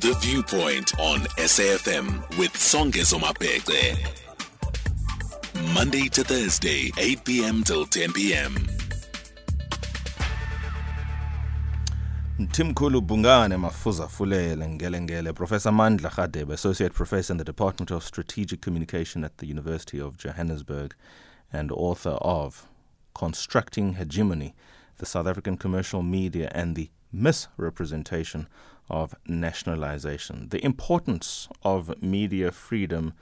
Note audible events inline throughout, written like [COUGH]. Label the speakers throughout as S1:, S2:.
S1: The Viewpoint on SAFM with Songezo Mapete. Monday to Thursday, 8 p.m. till 10 p.m.
S2: Timkhulu Bungane Mafuza Fulele Ngelengele, Professor Mandla Radebe, Associate Professor in the Department of Strategic Communication at the University of Johannesburg and author of Constructing Hegemony, the South African Commercial Media and the Misrepresentation of Nationalization. The importance of media freedom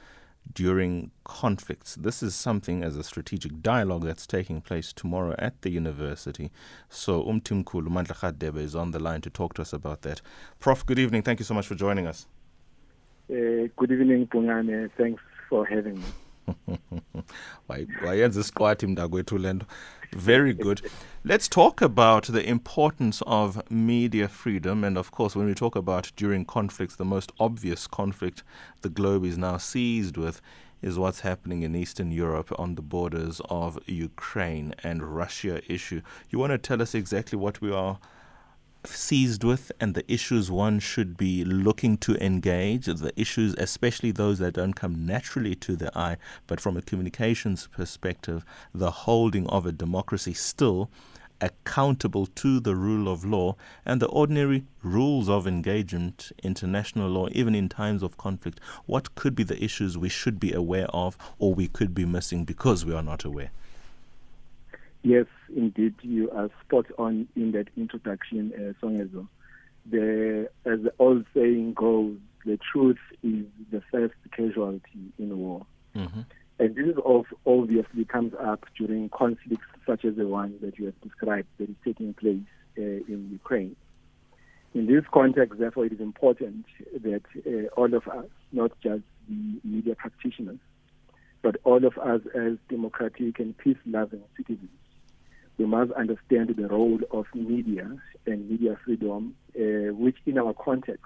S2: during conflicts. This is something as a strategic dialogue that's taking place tomorrow at the university. So Umtimkulu Mandla is on the line to talk to us about that. Prof, good evening. Thank you so much for joining us.
S3: Uh, good evening, Pungane. Thanks for having me. [LAUGHS]
S2: wayenza isiqwathi mntakwethu le nto? Very good. Let's talk about the importance of media freedom. And of course when we talk about during conflicts the most obvious conflict the globe is now seized with is what's happening in Eastern Europe on the borders of Ukraine and Russia issue. You want to tell us exactly what we are seized with and the issues one should be looking to engage, the issues, especially those that don't come naturally to the eye, but from a communications perspective, the holding of a democracy still accountable to the rule of law and the ordinary rules of engagement, international law, even in times of conflict. What could be the issues we should be aware of or we could be missing because we are not aware?
S3: Yes, indeed, you are spot on in that introduction, uh, Songezo. The, as the old saying goes, the truth is the first casualty in war. Mm-hmm. And this is obviously comes up during conflicts such as the one that you have described that is taking place uh, in Ukraine. In this context, therefore, it is important that uh, all of us, not just the media practitioners, but all of us as democratic and peace-loving citizens, we must understand the role of media and media freedom, uh, which in our context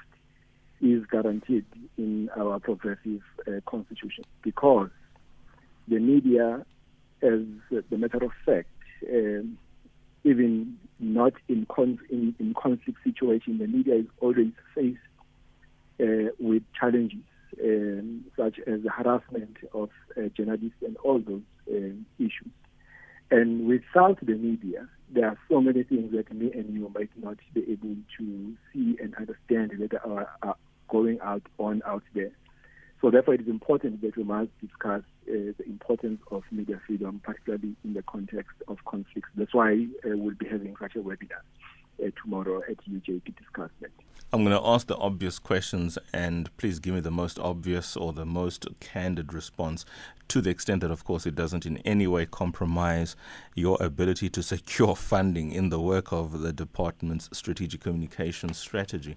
S3: is guaranteed in our progressive uh, constitution because the media, as the matter of fact, um, even not in, con- in, in conflict situation, the media is always faced uh, with challenges um, such as the harassment of uh, journalists and all those um, issues. And without the media, there are so many things that me and you might not be able to see and understand that are, are going out on out there. So therefore, it is important that we must discuss uh, the importance of media freedom, particularly in the context of conflicts. That's why uh, we'll be having such a webinar uh, tomorrow at UJ to discuss.
S2: I'm going to ask the obvious questions, and please give me the most obvious or the most candid response to the extent that, of course, it doesn't in any way compromise your ability to secure funding in the work of the department's strategic communication strategy.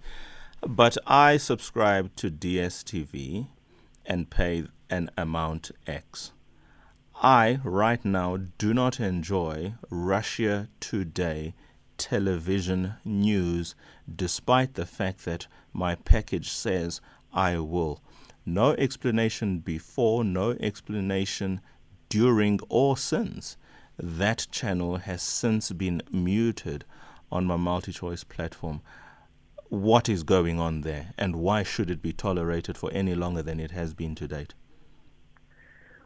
S2: But I subscribe to DSTV and pay an amount X. I, right now, do not enjoy Russia Today television news, despite the fact that my package says I will. No explanation before, no explanation during or since. That channel has since been muted on my MultiChoice platform what is going on there and why should it be tolerated for any longer than it has been to date?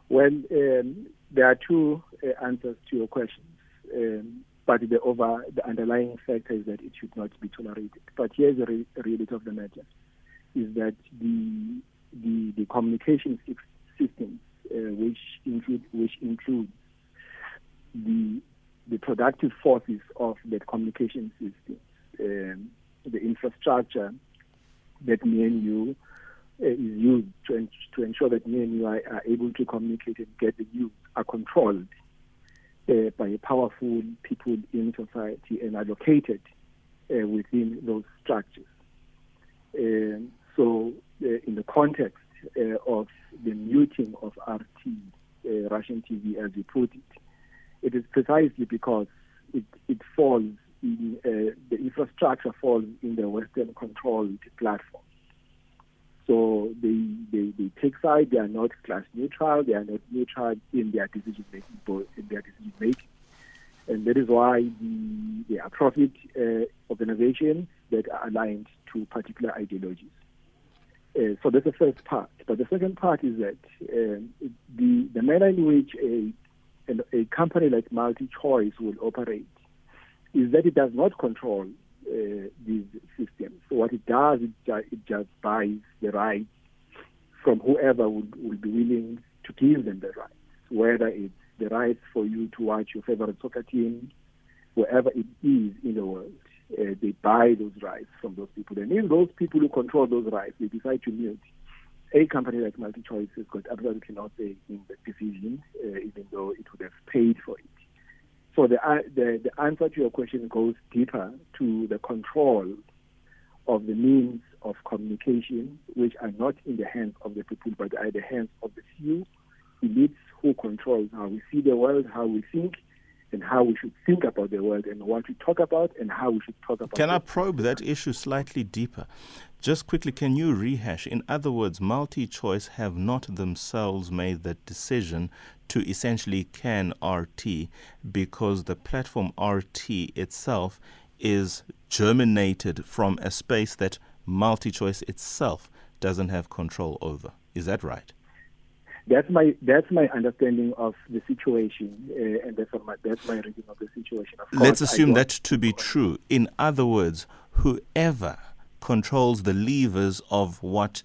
S3: Well, um, there are two uh, answers to your questions, um, but the over the underlying factor is that it should not be tolerated. But here's the re- reality of the matter: is that the the, the communication systems, uh, which include which the the productive forces of that communication system, um, the infrastructure that me and you uh, is used to, en- to ensure that me and you are, are, able to communicate and get the news are controlled uh, by powerful people in society and are located uh, within those structures. Um, so, uh, in the context uh, of the muting of RT, uh, Russian TV, as you put it, it is precisely because it, it falls in uh, the infrastructure falls in the Western controlled platform. So they, take side, they are not class neutral, they are not neutral in their decision making in their decision making. And that is why the, they are profit uh, organizations that are aligned to particular ideologies. Uh, so that's the first part. But the second part is that um, the the manner in which a a company like Multi Choice will operate is that it does not control uh, these systems. So what it does, it, it just buys the rights from whoever would, will be willing to give them the rights, whether it's the rights for you to watch your favorite soccer team, wherever it is in the world. Uh, they buy those rights from those people. And if those people who control those rights, they decide to mute, a company like MultiChoice has got absolutely no say in the decision, uh, even though it would have paid for it. So the, uh, the, the answer to your question goes deeper to the control of the means of communication, which are not in the hands of the people, but are in the hands of the few elites who control how we see the world, how we think, and how we should think about the world, and what we talk about, and how we should talk about.
S2: Can it. I probe that issue slightly deeper? Just quickly, can you rehash? In other words, MultiChoice have not themselves made the decision to essentially can RT because the platform RT itself is germinated from a space that MultiChoice itself doesn't have control over. Is that right?
S3: That's my that's my understanding of the situation, uh, and that's my that's my reading of the situation. Of
S2: Let's assume that to be true. In other words, whoever controls the levers of what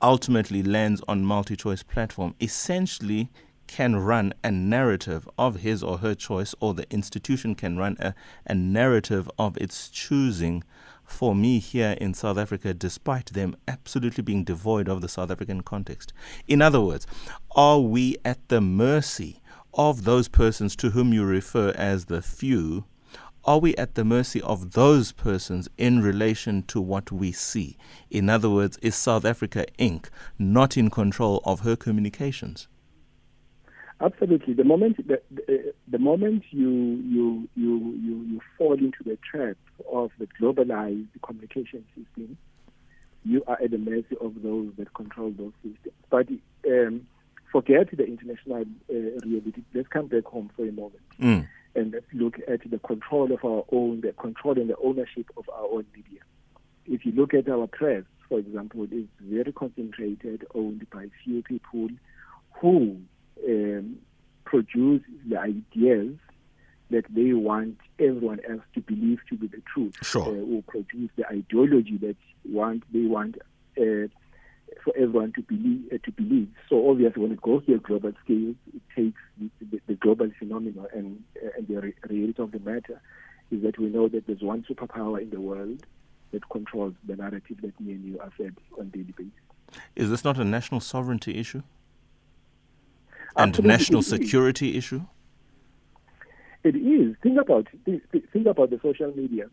S2: ultimately lands on MultiChoice platform essentially can run a narrative of his or her choice, or the institution can run a, a narrative of its choosing for me here in South Africa, despite them absolutely being devoid of the South African context. In other words, are we at the mercy of those persons to whom you refer as the few? Are we at the mercy of those persons in relation to what we see? In other words, is South Africa Inc. not in control of her communications?
S3: Absolutely. The moment the, the, the, moment you, you you you you fall into the trap of the globalized communication system, you are at the mercy of those that control those systems. But um, forget the international uh, reality. Let's come back home for a moment mm. and let's look at the control of our own, the control and the ownership of our own media. If you look at our press, for example, it is very concentrated, owned by few people who produce the ideas that they want everyone else to believe to be the truth,
S2: sure. uh,
S3: or produce the ideology that want they want uh, for everyone to believe. Uh, to believe. So obviously, when it goes to a global scale, it takes the, the, the global phenomenon, and uh, and the re- reality of the matter is that we know that there's one superpower in the world that controls the narrative that me and you are fed on daily basis.
S2: Is this not a national sovereignty issue? And Absolutely national security issue?
S3: It is. Think about think about the social media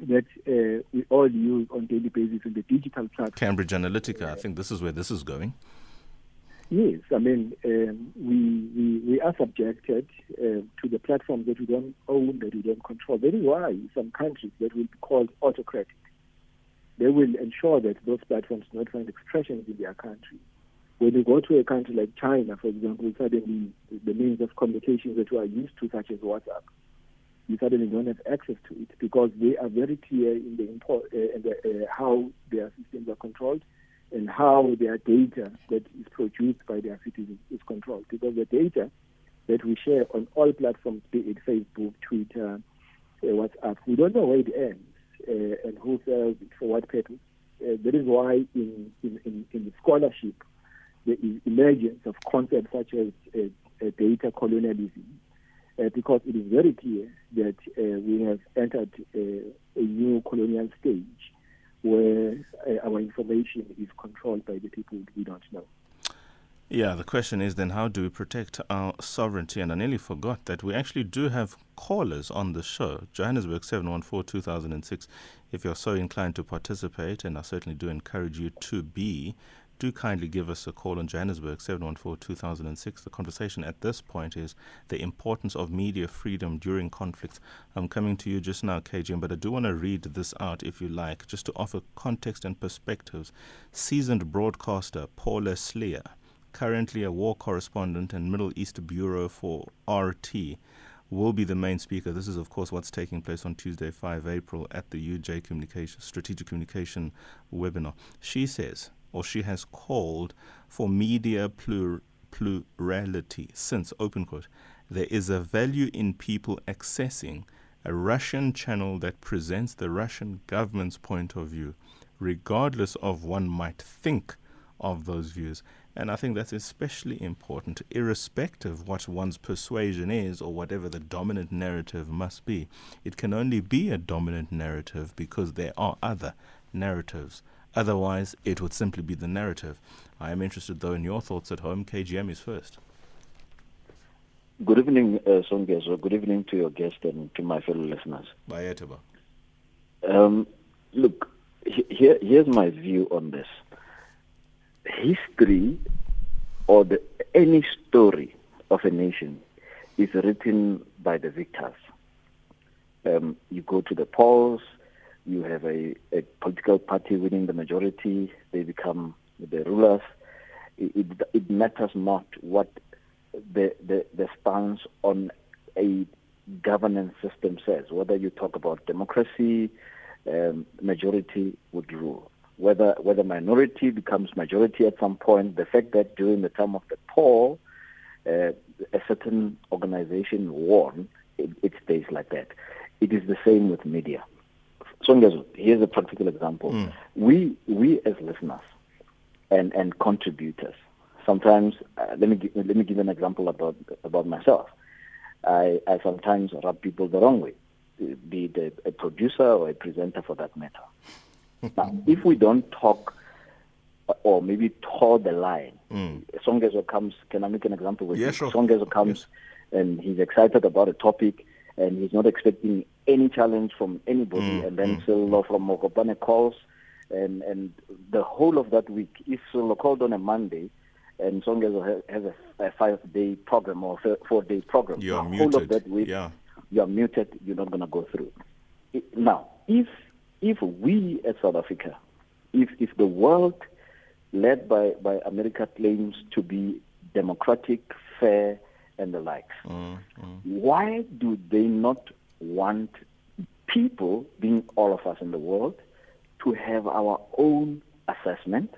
S3: that uh, we all use on daily basis in the digital platform.
S2: Cambridge Analytica. I think this is where this is going.
S3: Yes, I mean um, we, we we are subjected uh, to the platforms that we don't own, that we don't control. That is why some countries that will be called autocratic, they will ensure that those platforms do not find expressions in their country when you go to a country like China, for example, suddenly the means of communication that we are used to, such as WhatsApp, you suddenly don't have access to it because they are very clear in the, import, uh, the uh, how their systems are controlled and how their data that is produced by their citizens is controlled. Because the data that we share on all platforms, be it Facebook, Twitter, uh, WhatsApp, we don't know where it ends uh, and who sells it for what purpose. Uh, that is why in, in, in, in scholarship, the emergence of concepts such as uh, data colonialism, uh, because it is very clear that uh, we have entered uh, a new colonial stage where uh, our information is controlled by the people we don't know.
S2: Yeah, the question is then how do we protect our sovereignty? And I nearly forgot that we actually do have callers on the show. Johannesburg 714 2006. If you're so inclined to participate, and I certainly do encourage you to be, do kindly give us a call on Johannesburg 714-2006. The conversation at this point is the importance of media freedom during conflicts. I'm coming to you just now, KGM, but I do want to read this out if you like, just to offer context and perspectives. Seasoned broadcaster Paula Slier, currently a war correspondent and Middle East bureau for RT, will be the main speaker. This is, of course, what's taking place on Tuesday, 5 April, at the UJ Communication Strategic Communication webinar. She says or she has called for media plur- plurality since, open quote, there is a value in people accessing a Russian channel that presents the Russian government's point of view, regardless of one might think of those views. And I think that's especially important, irrespective of what one's persuasion is or whatever the dominant narrative must be. It can only be a dominant narrative because there are other narratives. Otherwise, it would simply be the narrative. I am interested, though, in your thoughts at home. KGM is first.
S4: Good evening, uh, Songezo. Good evening to your guest and to my fellow listeners.
S2: Bayetaba.
S4: Um, look, he- here, here's my view on this. History or the, any story of a nation is written by the victors. Um, you go to the polls, you have a, a political party winning the majority, they become the rulers. It, it, it matters not what the, the, the stance on a governance system says, whether you talk about democracy, um, majority would rule. Whether whether minority becomes majority at some point, the fact that during the time of the poll, uh, a certain organization won, it, it stays like that. It is the same with media. So here's a practical example.
S2: Mm.
S4: We we as listeners and and contributors. Sometimes, uh, let me give, let me give an example about about myself. I I sometimes rub people the wrong way, be it a, a producer or a presenter for that matter. [LAUGHS] now, if we don't talk uh, or maybe toe the line,
S2: Mm.
S4: Songezo comes. Can I make an example with
S2: Yeah,
S4: you?
S2: sure.
S4: Songezo comes and he's excited about a topic and he's not expecting any challenge from anybody.
S2: Mm,
S4: and then
S2: mm,
S4: Silo from Mokopane calls, and and the whole of that week, if Silo called on a Monday, and Songezo ha- has a, a five-day program or four-day program,
S2: You are
S4: the whole of
S2: muted.
S4: that week,
S2: Yeah.
S4: you are muted. You're not going to go through. Now, if if we at South Africa, if if the world led by by America claims to be democratic, fair, and the likes,
S2: Mm, mm.
S4: why do they not want people, being all of us in the world, to have our own assessment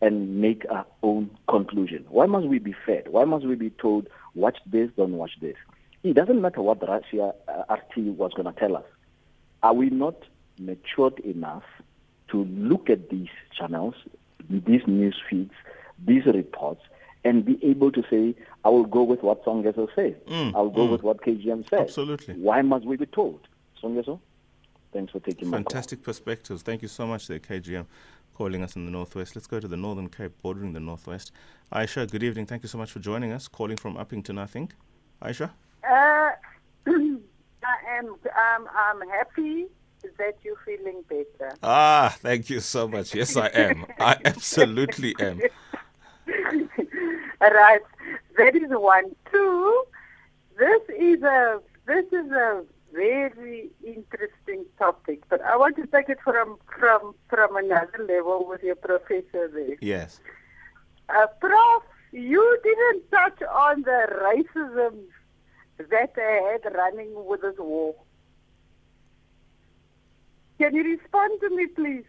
S4: and make our own conclusion? Why must we be fed? Why must we be told, watch this, don't watch this? It doesn't matter what Russia uh, RT was going to tell us. Are we not matured enough to look at these channels, these news feeds, these reports, and be able to say, I will go with what Songezo says.
S2: Mm,
S4: I'll go
S2: mm.
S4: with what KGM says.
S2: Absolutely.
S4: Why must we be told? Songezo, thanks for taking my call.
S2: Fantastic perspectives. Thank you so much there, KGM, calling us in the Northwest. Let's go to the Northern Cape, bordering the Northwest. Aisha, good evening. Thank you so much for joining us. Calling from Upington, I think. Aisha?
S5: Uh, [CLEARS THROAT] I am. Um, I'm happy that you're feeling better.
S2: Ah, thank you so much. Yes, I am. I [LAUGHS] absolutely am.
S5: Right. That is one. Two. This is a. This is a very interesting topic, but I want to take it from from from another level with your professor there.
S2: Yes.
S5: Uh, Prof, you didn't touch on the racism that they had running with this war. Can you respond to me, please?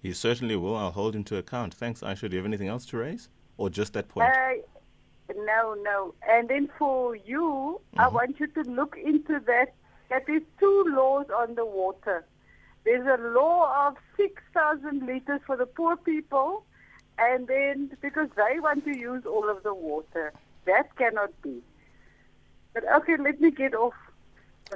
S2: He certainly will. I'll hold him to account. Thanks, Aisha. Do you have anything else to raise? Or just that point?
S5: Uh, no, no. And then for you, I want you to look into that. That is two laws on the water. There's a law of 6,000 liters for the poor people, and then because they want to use all of the water. That cannot be. But okay, let me get off.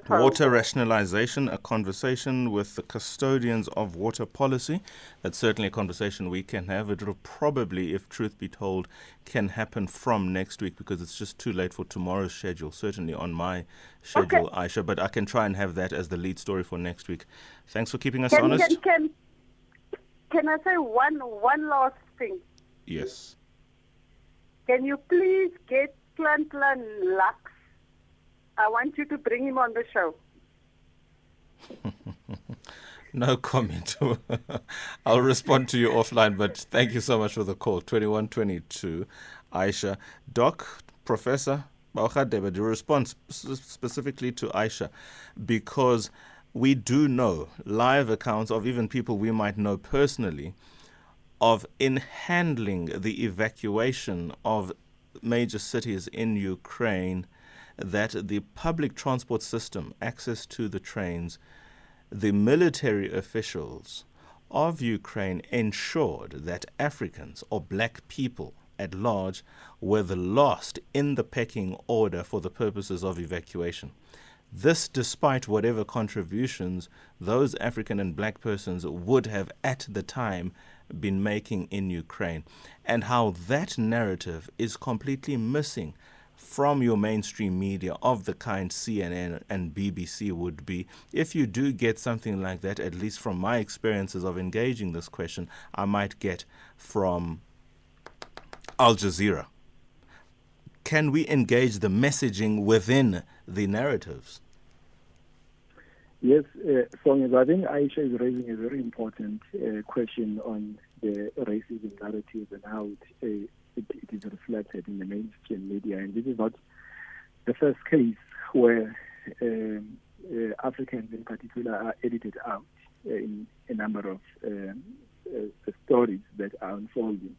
S2: Water rationalization, a conversation with the custodians of water policy. That's certainly a conversation we can have. It will probably, if truth be told, can happen from next week because it's just too late for tomorrow's schedule, certainly on my schedule, Aisha. But I can try and have that as the lead story for next week. Thanks for keeping us
S5: Can,
S2: honest.
S5: can, can, can I say one, one last thing?
S2: Yes.
S5: Can you please get Klantlan Lux? I want you to bring him on the show. [LAUGHS]
S2: No comment. [LAUGHS] I'll respond to you offline, but thank you so much for the call. 2122, Aisha. Doc, Professor Bauchadebe, your response specifically to Aisha, because we do know live accounts of even people we might know personally of in handling the evacuation of major cities in Ukraine that the public transport system, access to the trains, the military officials of Ukraine ensured that Africans or black people at large were the last in the pecking order for the purposes of evacuation. This, despite whatever contributions those African and black persons would have at the time been making in Ukraine, and how that narrative is completely missing from your mainstream media of the kind CNN and BBC would be. If you do get something like that, at least from my experiences of engaging this question, I might get from Al Jazeera. Can we engage the messaging within the narratives?
S3: Yes, uh, Song, I think Aisha is raising a very important uh, question on the racism narrative and how it, uh, it, it is reflected in the mainstream media. And this is not the first case where um, uh, Africans in particular are edited out uh, in a number of um, uh, stories that are unfolding.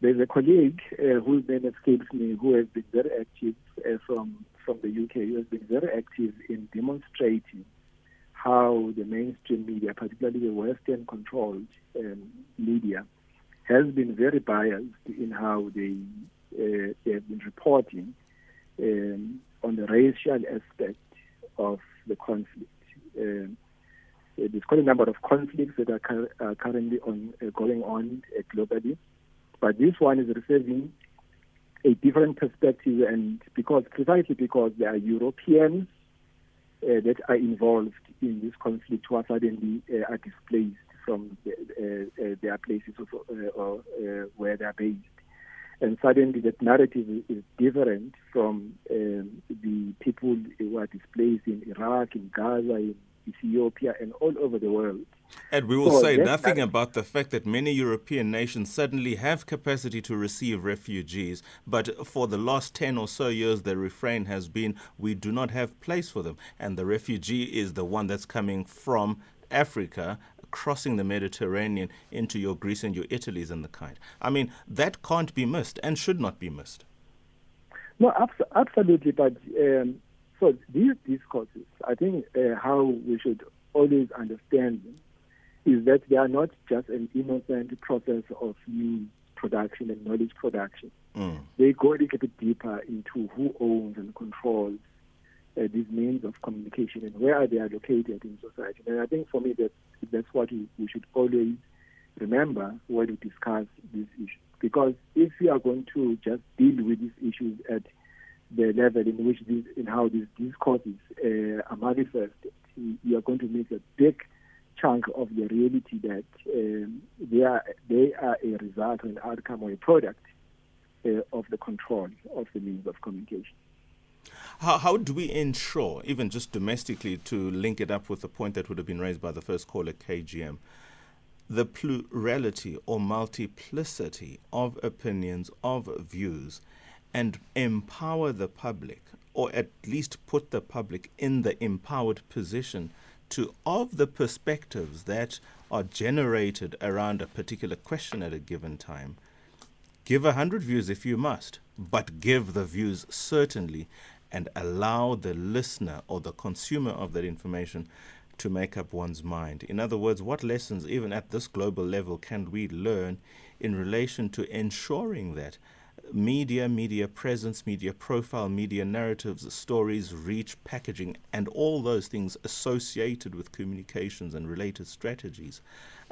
S3: There's a colleague uh, whose name escapes me who has been very active uh, from from the UK. Who has been very active in demonstrating how the mainstream media, particularly the Western-controlled um, media, has been very biased in how they uh, they have been reporting um, on the racial aspect of the conflict. Um, there's quite a number of conflicts that are, cur- are currently on, uh, going on uh, globally, but this one is receiving a different perspective, and because precisely because there are Europeans uh, that are involved in this conflict who are suddenly uh, are displaced from the, uh, uh, their places of, uh, or, where they are based. And suddenly that narrative is different from um, the people who are displaced in Iraq, in Gaza, in Ethiopia, and all over the world.
S2: And we will so say nothing about the fact that many European nations suddenly have capacity to receive refugees, but for the last 10 or so years, the refrain has been we do not have place for them. And the refugee is the one that's coming from Africa crossing the Mediterranean into your Greece and your Italies and the kind. I mean, that can't be missed and should not be missed.
S3: No, abs- absolutely. But um, so these discourses, I think uh, how we should always understand them is that they are not just an innocent process of news production and knowledge production. Mm. They go a little bit deeper into who owns and controls uh, these means of communication and where are they are located in society. And I think for me that that's what we, should always remember when we discuss these issues. Because if we are going to just deal with these issues at the level in which these, in how these discourses uh, are manifested, you are going to miss a big chunk of the reality that um, they are they are a result an outcome or a product uh, of the control of the means of communication.
S2: How, how do we ensure, even just domestically, to link it up with the point that would have been raised by the first caller, KGM, the plurality or multiplicity of opinions, of views, and empower the public, or at least put the public in the empowered position to, of the perspectives that are generated around a particular question at a given time, give a hundred views if you must, but give the views certainly and allow the listener or the consumer of that information to make up one's mind. In other words, what lessons, even at this global level, can we learn in relation to ensuring that media, media presence, media profile, media narratives, stories, reach, packaging, and all those things associated with communications and related strategies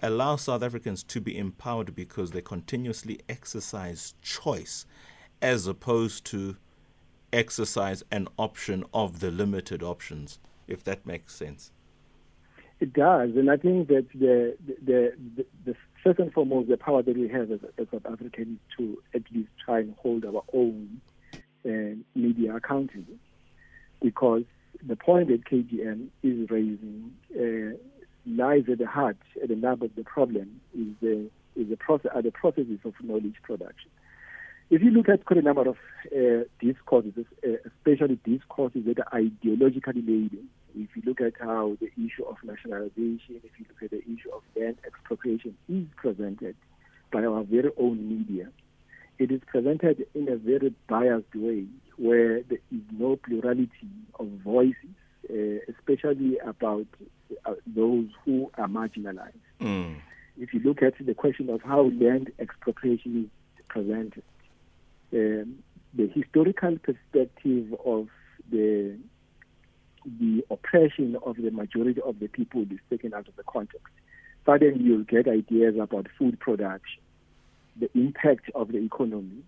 S2: allow South Africans to be empowered because they continuously exercise choice as opposed to exercise an option of the limited options, if that makes sense.
S3: It does, and I think that the the, the, the first and foremost the power that we have as, as South Africans to at least try and hold our own uh, media accountable, because the point that KGM is raising uh, lies at the heart, at the nub of the problem, is the is the process, are the processes of knowledge production. If you look at quite a number of uh, discourses, uh, especially discourses that are ideologically laden, if you look at how the issue of nationalization, if you look at the issue of land expropriation is presented by our very own media, it is presented in a very biased way where there is no plurality of voices, uh, especially about uh, those who are marginalized.
S2: Mm.
S3: If you look at the question of how land expropriation is presented, um, the historical perspective of the the oppression of the majority of the people is taken out of the context. Suddenly, you'll get ideas about food production, the impact of the economy,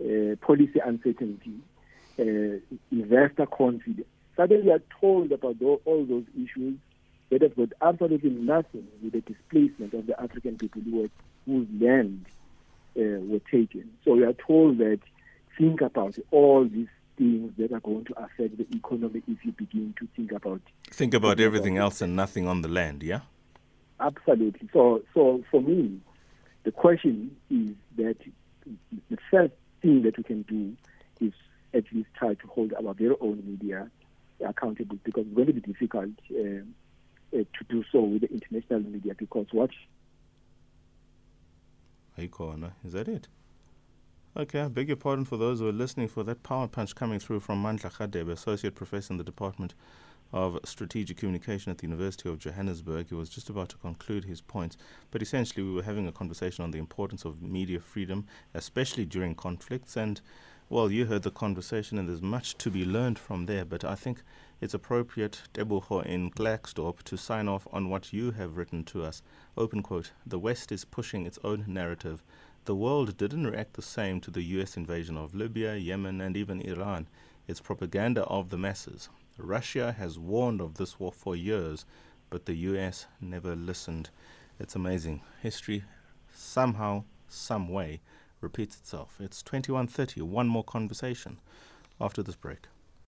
S3: uh, policy uncertainty, uh, investor confidence. Suddenly, you are told about all those issues that have got absolutely nothing with the displacement of the African people who whose land were taken. So we are told that think about all these things that are going to affect the economy if you begin to think about
S2: think about everything about else and nothing on the land yeah?
S3: Absolutely. So so for me the question is that the first thing that we can do is at least try to hold our very own media accountable because it's going to be difficult uh, uh, to do so with the international media because what
S2: corner uh, is that it Okay, I beg your pardon for those who are listening for that power punch coming through from Mandla Associate Professor in the Department of Strategic Communication at the University of Johannesburg. He was just about to conclude his points, but essentially we were having a conversation on the importance of media freedom, especially during conflicts. And, well, you heard the conversation, and there's much to be learned from there, but I think it's appropriate, Debucho in Klerksdorp, to sign off on what you have written to us. Open quote, the West is pushing its own narrative the world didn't react the same to the US invasion of Libya, Yemen, and even Iran. It's propaganda of the masses. Russia has warned of this war for years, but the US never listened. It's amazing. History somehow, some way, repeats itself. It's 21:30. One more conversation after this break.